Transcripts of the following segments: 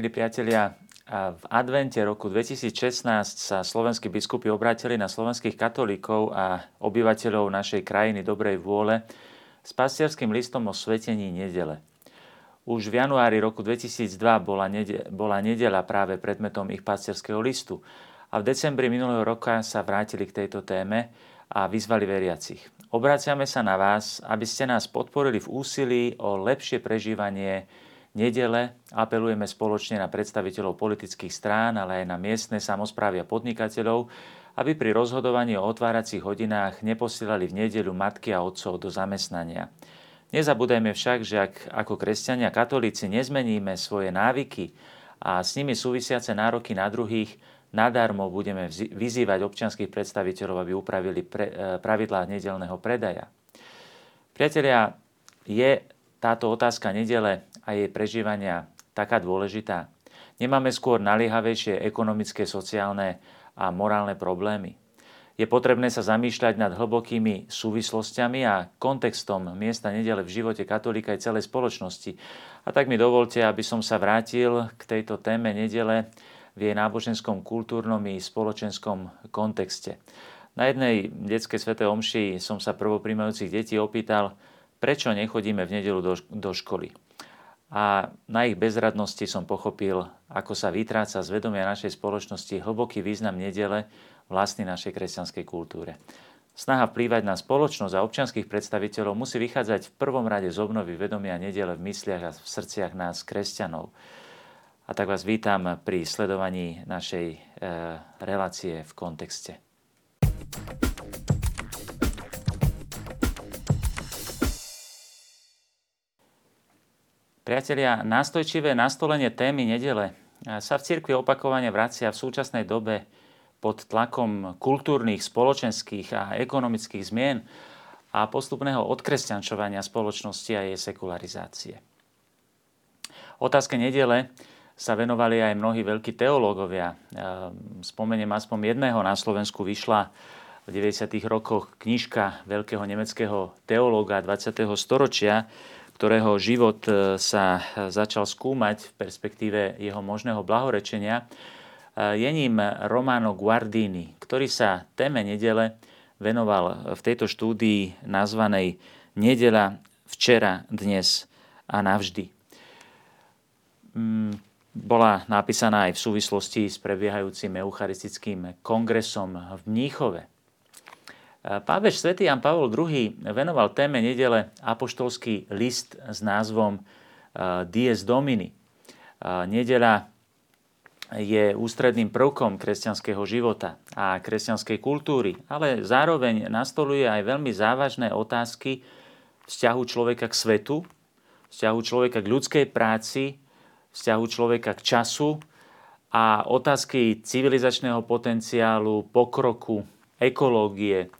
Milí priatelia, v advente roku 2016 sa slovenskí biskupy obrátili na slovenských katolíkov a obyvateľov našej krajiny dobrej vôle s pastierským listom o svetení nedele. Už v januári roku 2002 bola, nede, bola nedela práve predmetom ich pastierského listu a v decembri minulého roka sa vrátili k tejto téme a vyzvali veriacich. Obráciame sa na vás, aby ste nás podporili v úsilí o lepšie prežívanie nedele apelujeme spoločne na predstaviteľov politických strán, ale aj na miestne samozprávy a podnikateľov, aby pri rozhodovaní o otváracích hodinách neposielali v nedeľu matky a otcov do zamestnania. Nezabúdajme však, že ak ako kresťania katolíci nezmeníme svoje návyky a s nimi súvisiace nároky na druhých, nadarmo budeme vyzývať občianských predstaviteľov, aby upravili pre, e, pravidlá nedelného predaja. Priatelia, je táto otázka nedele a jej prežívania taká dôležitá? Nemáme skôr naliehavejšie ekonomické, sociálne a morálne problémy. Je potrebné sa zamýšľať nad hlbokými súvislostiami a kontextom miesta nedele v živote katolíka aj celej spoločnosti. A tak mi dovolte, aby som sa vrátil k tejto téme nedele v jej náboženskom, kultúrnom i spoločenskom kontexte. Na jednej detskej svetej omši som sa prvoprímajúcich detí opýtal, prečo nechodíme v nedelu do, do školy a na ich bezradnosti som pochopil, ako sa vytráca z vedomia našej spoločnosti hlboký význam nedele vlastný našej kresťanskej kultúre. Snaha vplývať na spoločnosť a občianských predstaviteľov musí vychádzať v prvom rade z obnovy vedomia nedele v mysliach a v srdciach nás, kresťanov. A tak vás vítam pri sledovaní našej e, relácie v kontexte. Priatelia, nástojčivé nastolenie témy nedele sa v cirkvi opakovane vracia v súčasnej dobe pod tlakom kultúrnych, spoločenských a ekonomických zmien a postupného odkresťančovania spoločnosti a jej sekularizácie. Otázke nedele sa venovali aj mnohí veľkí teológovia. Spomeniem aspoň jedného, na Slovensku vyšla v 90. rokoch knižka veľkého nemeckého teológa 20. storočia, ktorého život e, sa začal skúmať v perspektíve jeho možného blahorečenia, e, je ním Romano Guardini, ktorý sa téme nedele venoval v tejto štúdii nazvanej Nedela včera, dnes a navždy. Mm, bola napísaná aj v súvislosti s prebiehajúcim eucharistickým kongresom v Mníchove. Pápež svätý Jan Pavol II venoval téme nedele apoštolský list s názvom eh, Dies Domini. Nedela je ústredným prvkom kresťanského života a kresťanskej kultúry, ale zároveň nastoluje aj veľmi závažné otázky vzťahu človeka k svetu, vzťahu človeka k ľudskej práci, vzťahu človeka k času a otázky civilizačného potenciálu, pokroku, ekológie,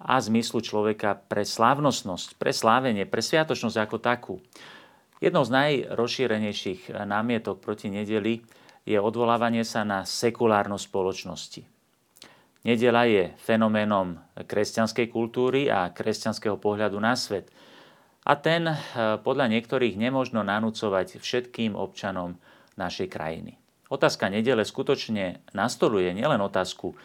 a zmyslu človeka pre slávnostnosť, pre slávenie, pre sviatočnosť ako takú. Jednou z najrozšírenejších námietok proti nedeli je odvolávanie sa na sekulárnosť spoločnosti. Nedela je fenoménom kresťanskej kultúry a kresťanského pohľadu na svet. A ten eh, podľa niektorých nemožno nanúcovať všetkým občanom našej krajiny. Otázka nedele skutočne nastoluje nielen otázku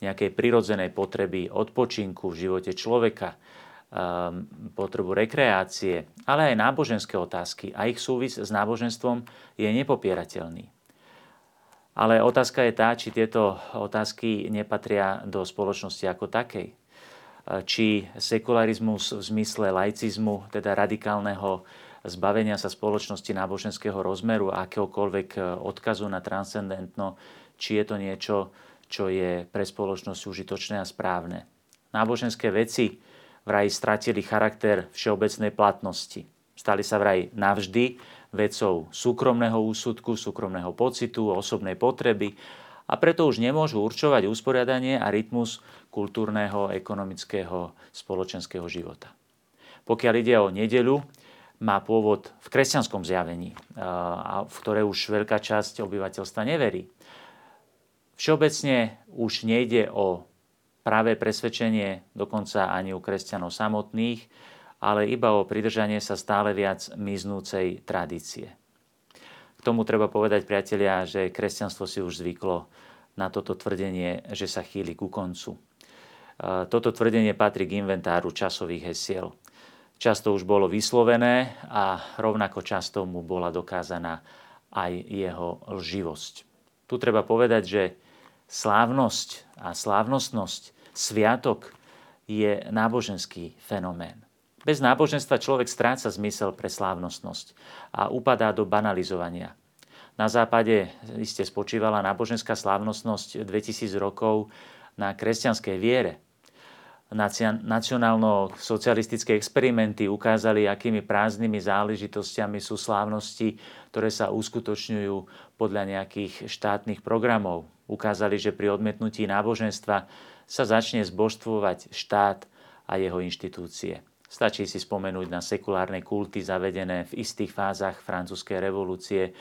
nejakej prirodzenej potreby odpočinku v živote človeka, um, potrebu rekreácie, ale aj náboženské otázky a ich súvis s náboženstvom je nepopierateľný. Ale otázka je tá, či tieto otázky nepatria do spoločnosti ako takej. Či sekularizmus v zmysle laicizmu, teda radikálneho zbavenia sa spoločnosti náboženského rozmeru a akéhokoľvek odkazu na transcendentno, či je to niečo, čo je pre spoločnosť užitočné a správne. Náboženské veci vraj stratili charakter všeobecnej platnosti. Stali sa vraj navždy vecou súkromného úsudku, súkromného pocitu, osobnej potreby a preto už nemôžu určovať usporiadanie a rytmus kultúrneho, ekonomického, spoločenského života. Pokiaľ ide o nedeľu, má pôvod v kresťanskom zjavení, v ktoré už veľká časť obyvateľstva neverí. Všeobecne už nejde o práve presvedčenie dokonca ani u kresťanov samotných, ale iba o pridržanie sa stále viac miznúcej tradície. K tomu treba povedať, priatelia, že kresťanstvo si už zvyklo na toto tvrdenie, že sa chýli ku koncu. Toto tvrdenie patrí k inventáru časových hesiel. Často už bolo vyslovené a rovnako často mu bola dokázaná aj jeho lživosť. Tu treba povedať, že slávnosť a slávnostnosť, sviatok je náboženský fenomén. Bez náboženstva človek stráca zmysel pre slávnostnosť a upadá do banalizovania. Na západe iste spočívala náboženská slávnostnosť 2000 rokov na kresťanskej viere – nacionálno-socialistické experimenty ukázali, akými prázdnymi záležitostiami sú slávnosti, ktoré sa uskutočňujú podľa nejakých štátnych programov. Ukázali, že pri odmetnutí náboženstva sa začne zbožstvovať štát a jeho inštitúcie. Stačí si spomenúť na sekulárne kulty zavedené v istých fázach francúzskej revolúcie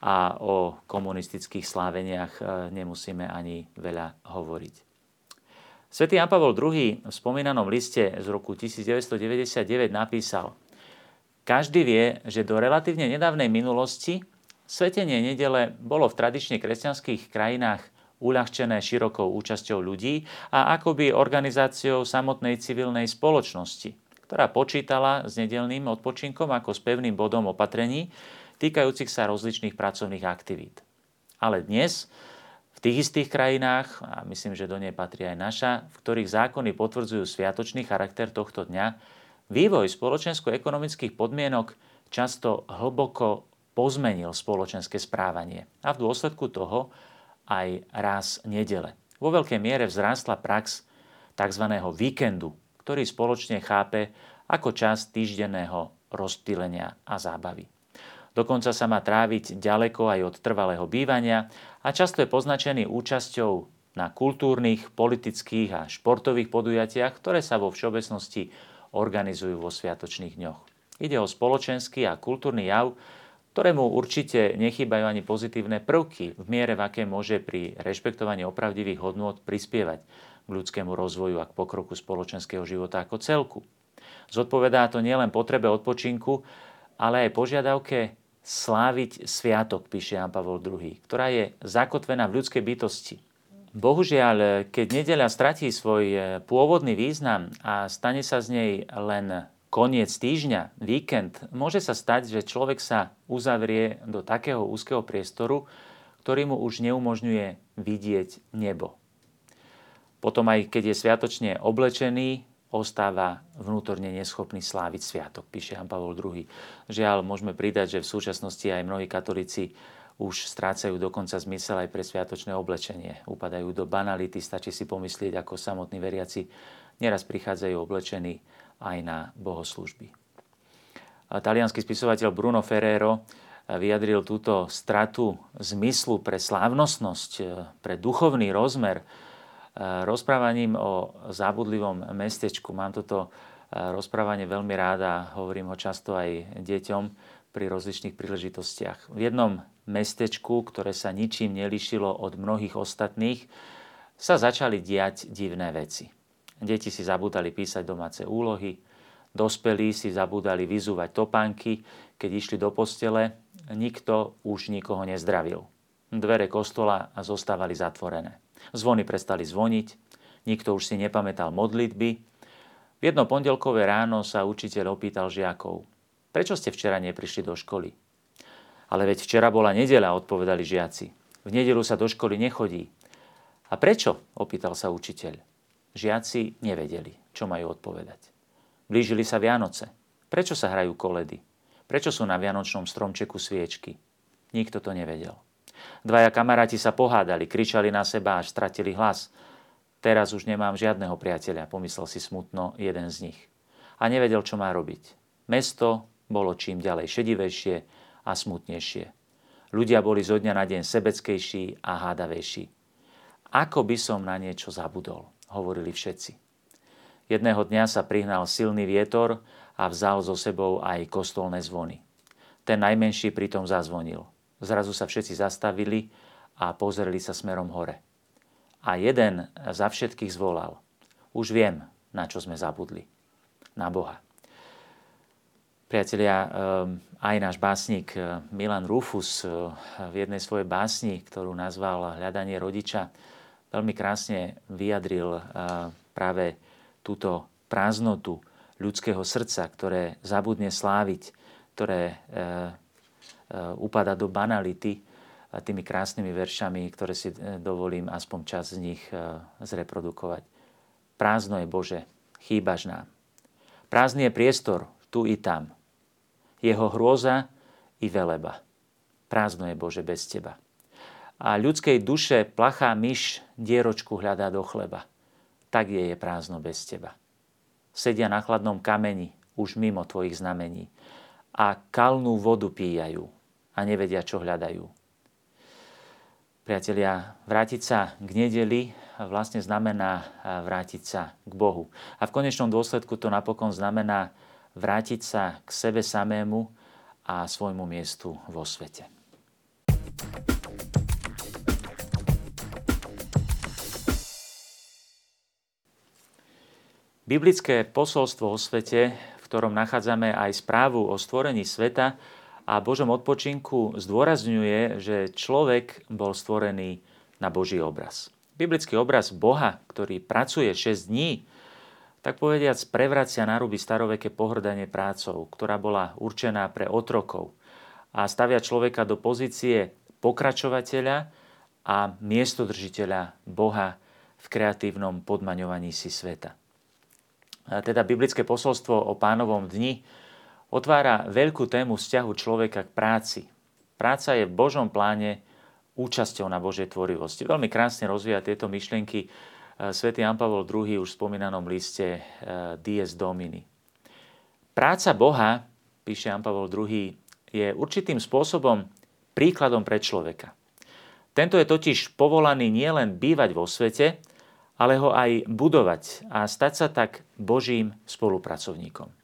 a o komunistických sláveniach e, nemusíme ani veľa hovoriť. Svetý Jan Pavol II v spomínanom liste z roku 1999 napísal Každý vie, že do relatívne nedávnej minulosti svetenie nedele bolo v tradične kresťanských krajinách uľahčené širokou účasťou ľudí a akoby organizáciou samotnej civilnej spoločnosti, ktorá počítala s nedelným odpočinkom ako s pevným bodom opatrení týkajúcich sa rozličných pracovných aktivít. Ale dnes v tých istých krajinách, a myslím, že do nej patrí aj naša, v ktorých zákony potvrdzujú sviatočný charakter tohto dňa, vývoj spoločensko-ekonomických podmienok často hlboko pozmenil spoločenské správanie a v dôsledku toho aj raz nedele. Vo veľkej miere vzrástla prax tzv. víkendu, ktorý spoločne chápe ako čas týždenného rozptýlenia a zábavy. Dokonca sa má tráviť ďaleko aj od trvalého bývania a často je poznačený účasťou na kultúrnych, politických a športových podujatiach, ktoré sa vo všeobecnosti organizujú vo sviatočných dňoch. Ide o spoločenský a kultúrny jav, ktorému určite nechýbajú ani pozitívne prvky v miere, v aké môže pri rešpektovaní opravdivých hodnôt prispievať k ľudskému rozvoju a k pokroku spoločenského života ako celku. Zodpovedá to nielen potrebe odpočinku, ale aj požiadavke sláviť sviatok, píše Jan Pavol II, ktorá je zakotvená v ľudskej bytosti. Bohužiaľ, keď nedeľa stratí svoj e, pôvodný význam a stane sa z nej len koniec týždňa, víkend, môže sa stať, že človek sa uzavrie do takého úzkeho priestoru, ktorý mu už neumožňuje vidieť nebo. Potom aj keď je sviatočne oblečený, ostáva vnútorne neschopný sláviť sviatok, píše Jan Pavol II. Žiaľ, môžeme pridať, že v súčasnosti aj mnohí katolíci už strácajú dokonca zmysel aj pre sviatočné oblečenie. Upadajú do banality, stačí si pomyslieť, ako samotní veriaci neraz prichádzajú oblečení aj na bohoslužby. Talianský spisovateľ Bruno Ferrero vyjadril túto stratu zmyslu pre slávnostnosť, pre duchovný rozmer rozprávaním o zábudlivom mestečku. Mám toto rozprávanie veľmi ráda, hovorím ho často aj deťom pri rozličných príležitostiach. V jednom mestečku, ktoré sa ničím nelišilo od mnohých ostatných, sa začali diať divné veci. Deti si zabudali písať domáce úlohy, dospelí si zabudali vyzúvať topánky, keď išli do postele, nikto už nikoho nezdravil. Dvere kostola zostávali zatvorené. Zvony prestali zvoniť, nikto už si nepamätal modlitby. V jedno pondelkové ráno sa učiteľ opýtal žiakov, prečo ste včera neprišli do školy? Ale veď včera bola nedeľa, odpovedali žiaci. V nedelu sa do školy nechodí. A prečo? opýtal sa učiteľ. Žiaci nevedeli, čo majú odpovedať. Blížili sa Vianoce. Prečo sa hrajú koledy? Prečo sú na vianočnom stromčeku sviečky? Nikto to nevedel. Dvaja kamaráti sa pohádali, kričali na seba až stratili hlas. Teraz už nemám žiadneho priateľa, pomyslel si smutno jeden z nich. A nevedel, čo má robiť. Mesto bolo čím ďalej šedivejšie a smutnejšie. Ľudia boli zo dňa na deň sebeckejší a hádavejší. Ako by som na niečo zabudol, hovorili všetci. Jedného dňa sa prihnal silný vietor a vzal so sebou aj kostolné zvony. Ten najmenší pritom zazvonil. Zrazu sa všetci zastavili a pozreli sa smerom hore. A jeden za všetkých zvolal. Už viem, na čo sme zabudli. Na Boha. Priatelia, aj náš básnik Milan Rufus v jednej svojej básni, ktorú nazval Hľadanie rodiča, veľmi krásne vyjadril práve túto prázdnotu ľudského srdca, ktoré zabudne sláviť, ktoré upada do banality tými krásnymi veršami, ktoré si e, dovolím aspoň čas z nich zreprodukovať. Prázdno je Bože, chýbaš nám. Prázdny je priestor tu i tam jeho hrôza i veleba. Prázdno je Bože bez teba. A ľudskej duše plachá myš dieročku hľadá do chleba. Tak je je prázdno bez teba. Sedia na chladnom kameni, už mimo tvojich znamení. A kalnú vodu píjajú a nevedia, čo hľadajú. Priatelia, vrátiť sa k nedeli vlastne znamená vrátiť sa k Bohu. A v konečnom dôsledku to napokon znamená vrátiť sa k sebe samému a svojmu miestu vo svete. Biblické posolstvo o svete, v ktorom nachádzame aj správu o stvorení sveta a Božom odpočinku, zdôrazňuje, že človek bol stvorený na Boží obraz. Biblický obraz Boha, ktorý pracuje 6 dní, tak povediac prevracia na ruby staroveké pohrdanie prácou, ktorá bola určená pre otrokov a stavia človeka do pozície pokračovateľa a miestodržiteľa Boha v kreatívnom podmaňovaní si sveta. A teda biblické posolstvo o pánovom dni otvára veľkú tému vzťahu človeka k práci. Práca je v Božom pláne účasťou na Božej tvorivosti. Veľmi krásne rozvíja tieto myšlienky svätý Jan Pavel II už v spomínanom liste eh, Dies Domini. Práca Boha, píše Jan Pavel II, je určitým spôsobom príkladom pre človeka. Tento je totiž povolaný nielen bývať vo svete, ale ho aj budovať a stať sa tak Božím spolupracovníkom.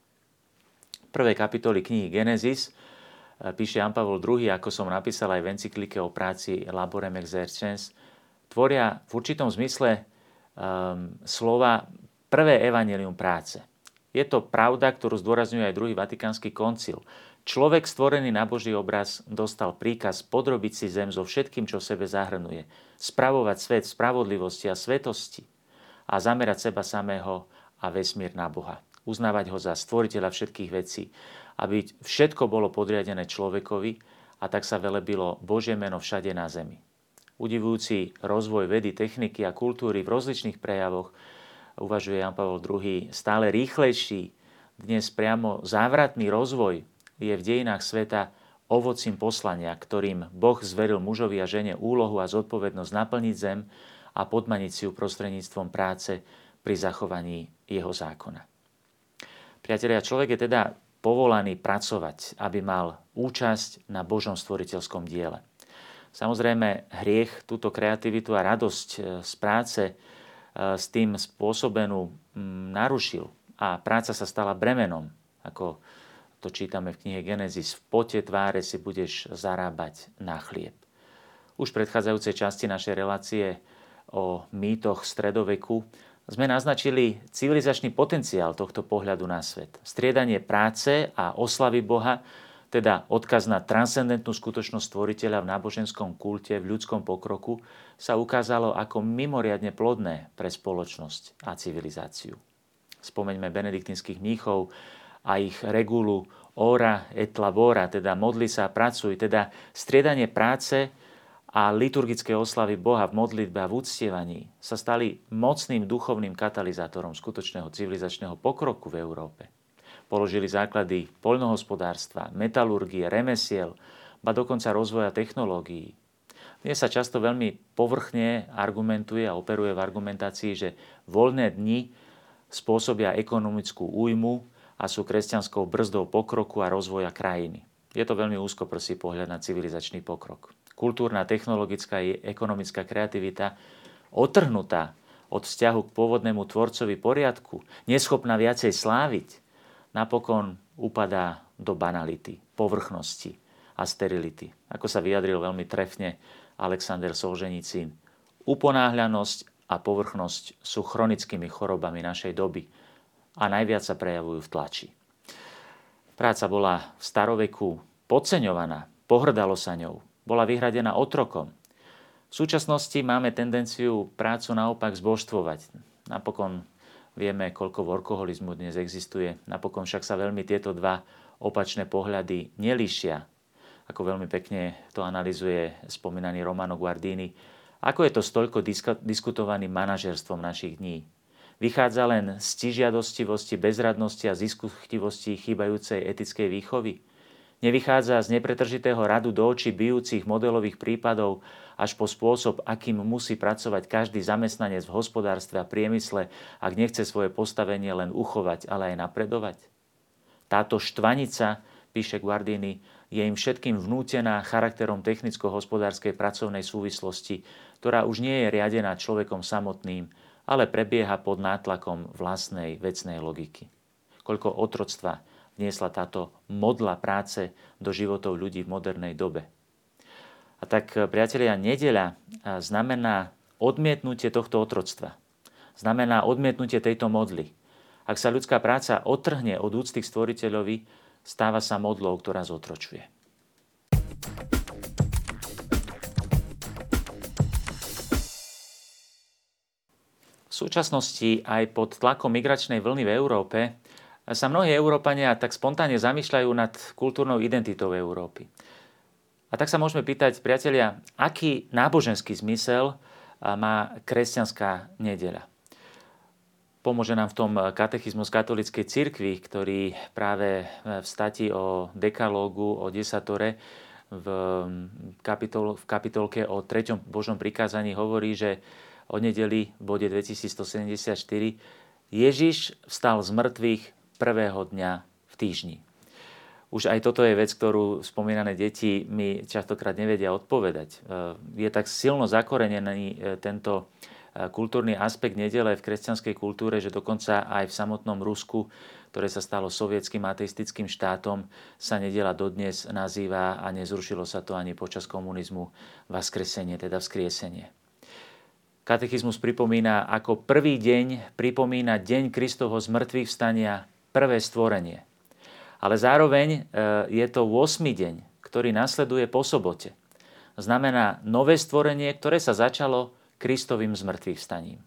Prvej kapitoli knihy Genesis eh, píše Jan Pavel II, ako som napísal aj v encyklike o práci Laborem Exercens, tvoria v určitom zmysle um, slova prvé evanelium práce. Je to pravda, ktorú zdôrazňuje aj druhý vatikánsky koncil. Človek stvorený na Boží obraz dostal príkaz podrobiť si zem so všetkým, čo v sebe zahrnuje. Spravovať svet spravodlivosti a svetosti a zamerať seba samého a vesmír na Boha. Uznávať ho za stvoriteľa všetkých vecí, aby všetko bolo podriadené človekovi a tak sa velebilo Božie meno všade na zemi udivujúci rozvoj vedy, techniky a kultúry v rozličných prejavoch, uvažuje Jan Pavel II, stále rýchlejší, dnes priamo závratný rozvoj je v dejinách sveta ovocím poslania, ktorým Boh zveril mužovi a žene úlohu a zodpovednosť naplniť zem a podmaniť si ju prostredníctvom práce pri zachovaní jeho zákona. Priatelia, človek je teda povolaný pracovať, aby mal účasť na Božom stvoriteľskom diele. Samozrejme, hriech túto kreativitu a radosť e, z práce e, s tým spôsobenú narušil a práca sa stala bremenom, ako to čítame v knihe Genesis. V pote tváre si budeš zarábať na chlieb. Už v predchádzajúcej časti našej relácie o mýtoch stredoveku sme naznačili civilizačný potenciál tohto pohľadu na svet. Striedanie práce a oslavy Boha teda odkaz na transcendentnú skutočnosť stvoriteľa v náboženskom kulte, v ľudskom pokroku, sa ukázalo ako mimoriadne plodné pre spoločnosť a civilizáciu. Spomeňme benediktinských mníchov a ich regulu ora et labora, teda modli sa a pracuj, teda striedanie práce a liturgické oslavy Boha v modlitbe a v uctievaní sa stali mocným duchovným katalizátorom skutočného civilizačného pokroku v Európe položili základy poľnohospodárstva, metalurgie, remesiel, ba dokonca rozvoja technológií. Dnes sa často veľmi povrchne argumentuje a operuje v argumentácii, že voľné dni spôsobia ekonomickú újmu a sú kresťanskou brzdou pokroku a rozvoja krajiny. Je to veľmi úzkoprsý pohľad na civilizačný pokrok. Kultúrna, technologická i ekonomická kreativita otrhnutá od vzťahu k pôvodnému tvorcovi poriadku, neschopná viacej sláviť, napokon upadá do banality, povrchnosti a sterility. Ako sa vyjadril veľmi trefne Alexander Solženicín. Uponáhľanosť a povrchnosť sú chronickými chorobami našej doby a najviac sa prejavujú v tlači. Práca bola v staroveku podceňovaná, pohrdalo sa ňou, bola vyhradená otrokom. V súčasnosti máme tendenciu prácu naopak zbožstvovať. Napokon vieme, koľko workoholizmu dnes existuje. Napokon však sa veľmi tieto dva opačné pohľady nelíšia. Ako veľmi pekne to analizuje spomínaný Romano Guardini. Ako je to s toľko diskutovaným manažerstvom našich dní? Vychádza len z stižiadostivosti, bezradnosti a ziskuchtivosti chýbajúcej etickej výchovy? Nevychádza z nepretržitého radu do očí bijúcich modelových prípadov až po spôsob, akým musí pracovať každý zamestnanec v hospodárstve a priemysle, ak nechce svoje postavenie len uchovať, ale aj napredovať? Táto štvanica, píše Guardini, je im všetkým vnútená charakterom technicko-hospodárskej pracovnej súvislosti, ktorá už nie je riadená človekom samotným, ale prebieha pod nátlakom vlastnej vecnej logiky. Koľko otroctva vniesla táto modla práce do životov ľudí v modernej dobe. A tak, priatelia, nedeľa znamená odmietnutie tohto otroctva. Znamená odmietnutie tejto modly. Ak sa ľudská práca otrhne od úcty k stvoriteľovi, stáva sa modlou, ktorá zotročuje. V súčasnosti aj pod tlakom migračnej vlny v Európe sa mnohí Európania tak spontánne zamýšľajú nad kultúrnou identitou Európy. A tak sa môžeme pýtať, priatelia, aký náboženský zmysel má kresťanská nedeľa? Pomôže nám v tom katechizmus katolíckej cirkvi, ktorý práve v stati o dekalógu, o desatore, v, kapitol, v kapitolke o treťom Božom prikázaní hovorí, že o nedeli v bode 2174 Ježiš vstal z mŕtvych prvého dňa v týždni. Už aj toto je vec, ktorú spomínané deti mi častokrát nevedia odpovedať. E, je tak silno zakorenený e, tento e, kultúrny aspekt nedele v kresťanskej kultúre, že dokonca aj v samotnom Rusku, ktoré sa stalo sovietským ateistickým štátom, sa nedela dodnes nazýva a nezrušilo sa to ani počas komunizmu vaskresenie, teda vzkriesenie. Katechizmus pripomína, ako prvý deň pripomína deň Kristovho zmrtvých vstania, prvé stvorenie. Ale zároveň e, je to 8. deň, ktorý nasleduje po sobote. Znamená nové stvorenie, ktoré sa začalo Kristovým zmrtvých vstaním.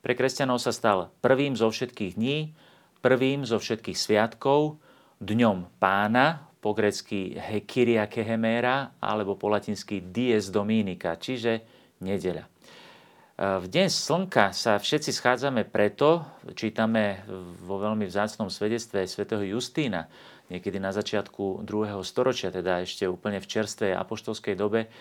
Pre kresťanov sa stal prvým zo všetkých dní, prvým zo všetkých sviatkov, dňom pána, po grecky Hekiria Kehemera, alebo po latinsky Dies Dominica, čiže nedeľa. V deň slnka sa všetci schádzame preto, čítame vo veľmi vzácnom svedectve svätého Justína, niekedy na začiatku 2. storočia, teda ešte úplne v čerstvej apoštolskej dobe,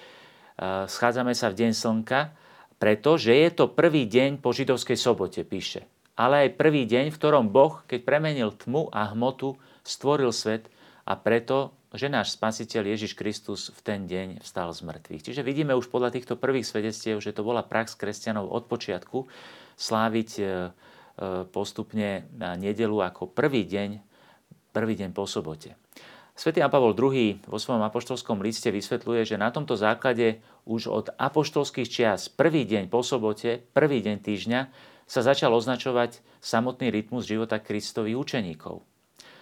schádzame sa v deň slnka, pretože je to prvý deň po židovskej sobote, píše. Ale aj prvý deň, v ktorom Boh, keď premenil tmu a hmotu, stvoril svet a preto že náš spasiteľ Ježiš Kristus v ten deň vstal z mŕtvych. Čiže vidíme už podľa týchto prvých svedectiev, že to bola prax kresťanov od počiatku sláviť e, e, postupne na nedelu ako prvý deň, prvý deň po sobote. Svetý Pavol II vo svojom apoštolskom liste vysvetľuje, že na tomto základe už od apoštolských čias prvý deň po sobote, prvý deň týždňa sa začal označovať samotný rytmus života Kristových učeníkov.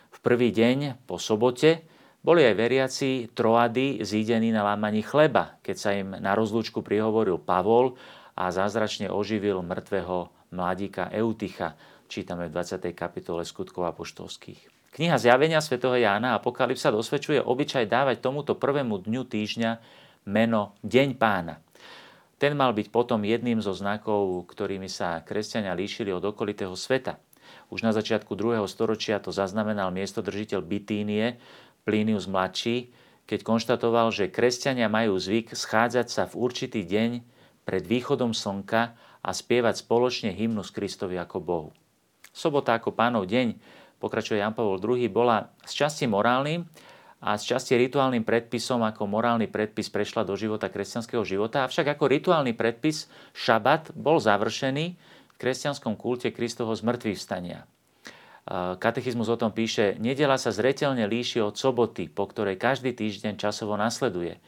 V prvý deň po sobote boli aj veriaci troady zídení na lámaní chleba, keď sa im na rozlúčku prihovoril Pavol a zázračne oživil mŕtvého mladíka Euticha, čítame v 20. kapitole skutkov apoštolských. Kniha Zjavenia svätého Jána Apokalypsa dosvedčuje obyčaj dávať tomuto prvému dňu týždňa meno Deň pána. Ten mal byť potom jedným zo znakov, ktorými sa kresťania líšili od okolitého sveta. Už na začiatku 2. storočia to zaznamenal miestodržiteľ Bitínie, Plínius mladší, keď konštatoval, že kresťania majú zvyk schádzať sa v určitý deň pred východom slnka a spievať spoločne hymnu z Kristovi ako Bohu. Sobota ako pánov deň, pokračuje Jan Pavel II, bola z časti morálnym a z časti rituálnym predpisom, ako morálny predpis prešla do života kresťanského života, avšak ako rituálny predpis šabat bol završený v kresťanskom kulte Kristovho zmrtvých vstania. Katechizmus o tom píše, nedela sa zretelne líši od soboty, po ktorej každý týždeň časovo nasleduje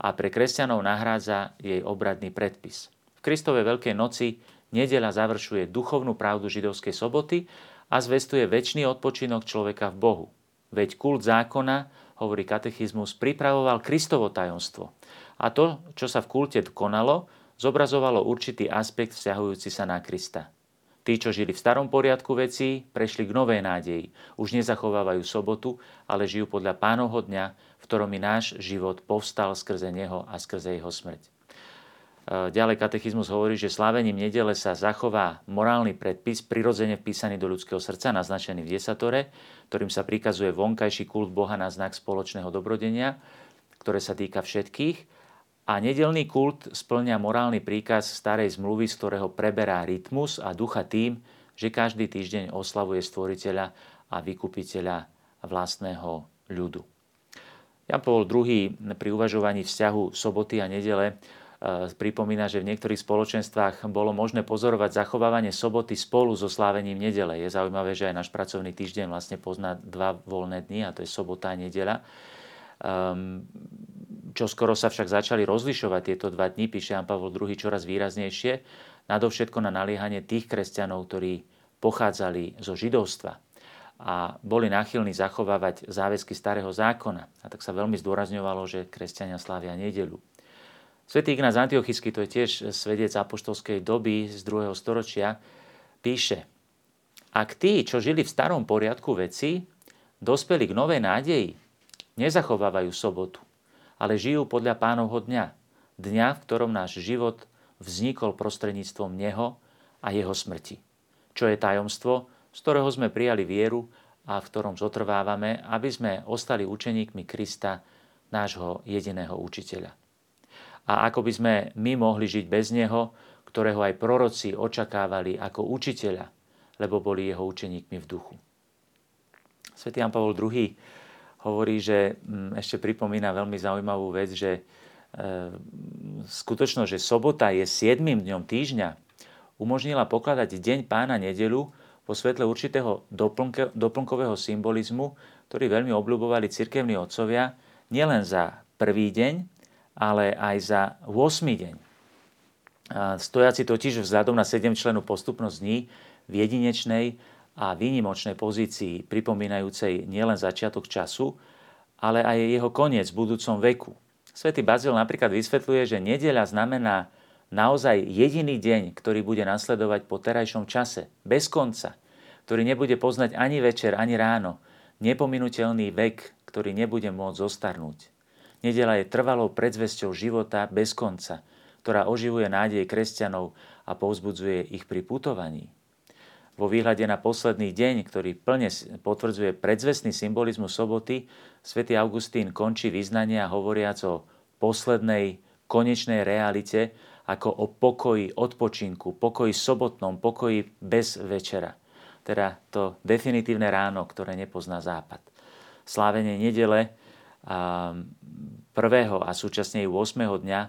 a pre kresťanov nahrádza jej obradný predpis. V Kristovej Veľkej noci nedela završuje duchovnú pravdu židovskej soboty a zvestuje väčší odpočinok človeka v Bohu. Veď kult zákona, hovorí katechizmus, pripravoval Kristovo tajomstvo. A to, čo sa v kulte konalo, zobrazovalo určitý aspekt vzťahujúci sa na Krista. Tí, čo žili v starom poriadku vecí, prešli k novej nádeji. Už nezachovávajú sobotu, ale žijú podľa pánovho dňa, v ktorom i náš život povstal skrze neho a skrze jeho smrť. E, ďalej katechizmus hovorí, že slávením nedele sa zachová morálny predpis prirodzene vpísaný do ľudského srdca, naznačený v desatore, ktorým sa prikazuje vonkajší kult Boha na znak spoločného dobrodenia, ktoré sa týka všetkých a nedelný kult splňa morálny príkaz starej zmluvy, z ktorého preberá rytmus a ducha tým, že každý týždeň oslavuje stvoriteľa a vykupiteľa vlastného ľudu. Jan Paul II pri uvažovaní vzťahu soboty a nedele e, pripomína, že v niektorých spoločenstvách bolo možné pozorovať zachovávanie soboty spolu so slávením nedele. Je zaujímavé, že aj náš pracovný týždeň vlastne pozná dva voľné dni, a to je sobota a nedela. Um, čo skoro sa však začali rozlišovať tieto dva dni, píše Jan Pavel II čoraz výraznejšie, nadovšetko na naliehanie tých kresťanov, ktorí pochádzali zo židovstva a boli náchylní zachovávať záväzky starého zákona. A tak sa veľmi zdôrazňovalo, že kresťania slávia nedelu. Svetý Ignác Antiochisky, to je tiež svedec apoštolskej doby z 2. storočia, píše, ak tí, čo žili v starom poriadku veci, dospeli k novej nádeji, nezachovávajú sobotu, ale žijú podľa pánovho dňa. Dňa, v ktorom náš život vznikol prostredníctvom Neho a Jeho smrti. Čo je tajomstvo, z ktorého sme prijali vieru a v ktorom zotrvávame, aby sme ostali učeníkmi Krista, nášho jediného učiteľa. A ako by sme my mohli žiť bez Neho, ktorého aj proroci očakávali ako učiteľa, lebo boli jeho učeníkmi v duchu. Svetý Jan Pavol II hovorí, že mm, ešte pripomína veľmi zaujímavú vec, že e, skutočnosť, že sobota je 7. dňom týždňa, umožnila pokladať deň pána nedelu po svetle určitého doplnkového symbolizmu, ktorý veľmi obľúbovali cirkevní otcovia, nielen za prvý deň, ale aj za 8. deň. Stojaci totiž vzhľadom na 7 členú postupnosť dní v jedinečnej a výnimočnej pozícii, pripomínajúcej nielen začiatok času, ale aj jeho koniec v budúcom veku. Svetý Bazil napríklad vysvetľuje, že nedeľa znamená naozaj jediný deň, ktorý bude nasledovať po terajšom čase, bez konca, ktorý nebude poznať ani večer, ani ráno, nepominutelný vek, ktorý nebude môcť zostarnúť. Nedela je trvalou predzvesťou života bez konca, ktorá oživuje nádej kresťanov a povzbudzuje ich pri putovaní. Vo výhľade na posledný deň, ktorý plne potvrdzuje predzvestný symbolizmus soboty, svätý Augustín končí vyznania hovoriac o poslednej, konečnej realite, ako o pokoji, odpočinku, pokoji sobotnom, pokoji bez večera. Teda to definitívne ráno, ktoré nepozná západ. Slávenie nedele prvého a súčasne i 8. dňa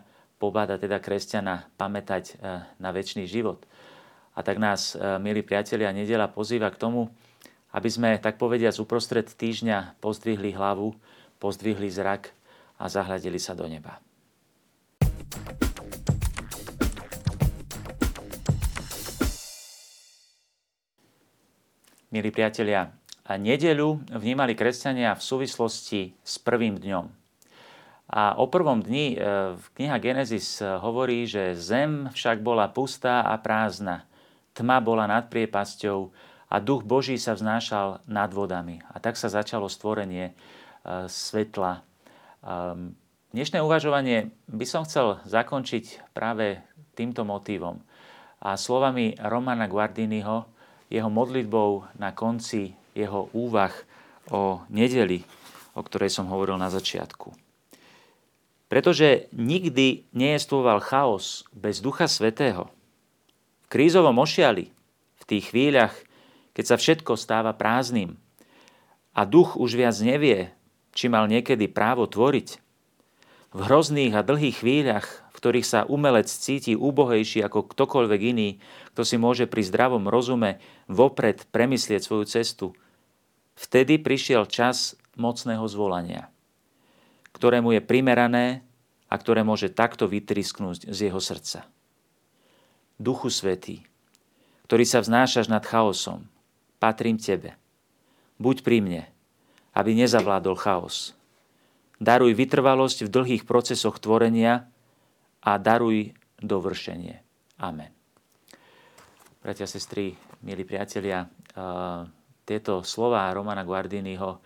pobáda teda kresťana pamätať na väčší život. A tak nás, e, milí priatelia, nedela pozýva k tomu, aby sme, tak povediať, uprostred týždňa pozdvihli hlavu, pozdvihli zrak a zahľadili sa do neba. Milí priatelia, nedelu vnímali kresťania v súvislosti s prvým dňom. A o prvom dni e, v kniha Genesis hovorí, že zem však bola pustá a prázdna Tma bola nad priepasťou a duch Boží sa vznášal nad vodami. A tak sa začalo stvorenie e, svetla. Ehm, dnešné uvažovanie by som chcel zakončiť práve týmto motívom a slovami Romana Guardiniho, jeho modlitbou na konci jeho úvah o nedeli, o ktorej som hovoril na začiatku. Pretože nikdy neestvoval chaos bez Ducha Svetého, krízovom ošiali, v tých chvíľach, keď sa všetko stáva prázdnym a duch už viac nevie, či mal niekedy právo tvoriť, v hrozných a dlhých chvíľach, v ktorých sa umelec cíti úbohejší ako ktokoľvek iný, kto si môže pri zdravom rozume vopred premyslieť svoju cestu, vtedy prišiel čas mocného zvolania, ktorému je primerané a ktoré môže takto vytrisknúť z jeho srdca. Duchu Svetý, ktorý sa vznášaš nad chaosom, patrím Tebe. Buď pri mne aby nezavládol chaos. Daruj vytrvalosť v dlhých procesoch tvorenia a daruj dovršenie. Amen. Bratia, sestry, milí priatelia, tieto slova Romana Guardiniho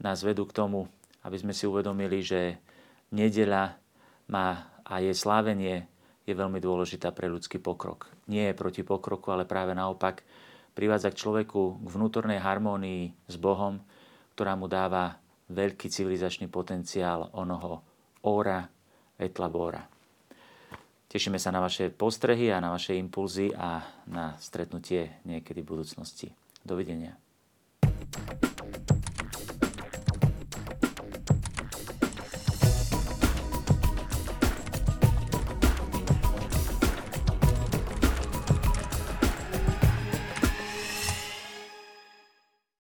nás vedú k tomu, aby sme si uvedomili, že nedeľa má a jej slávenie je veľmi dôležitá pre ľudský pokrok. Nie je proti pokroku, ale práve naopak privádza k človeku k vnútornej harmónii s Bohom, ktorá mu dáva veľký civilizačný potenciál onoho ora et labora. Tešíme sa na vaše postrehy a na vaše impulzy a na stretnutie niekedy v budúcnosti. Dovidenia.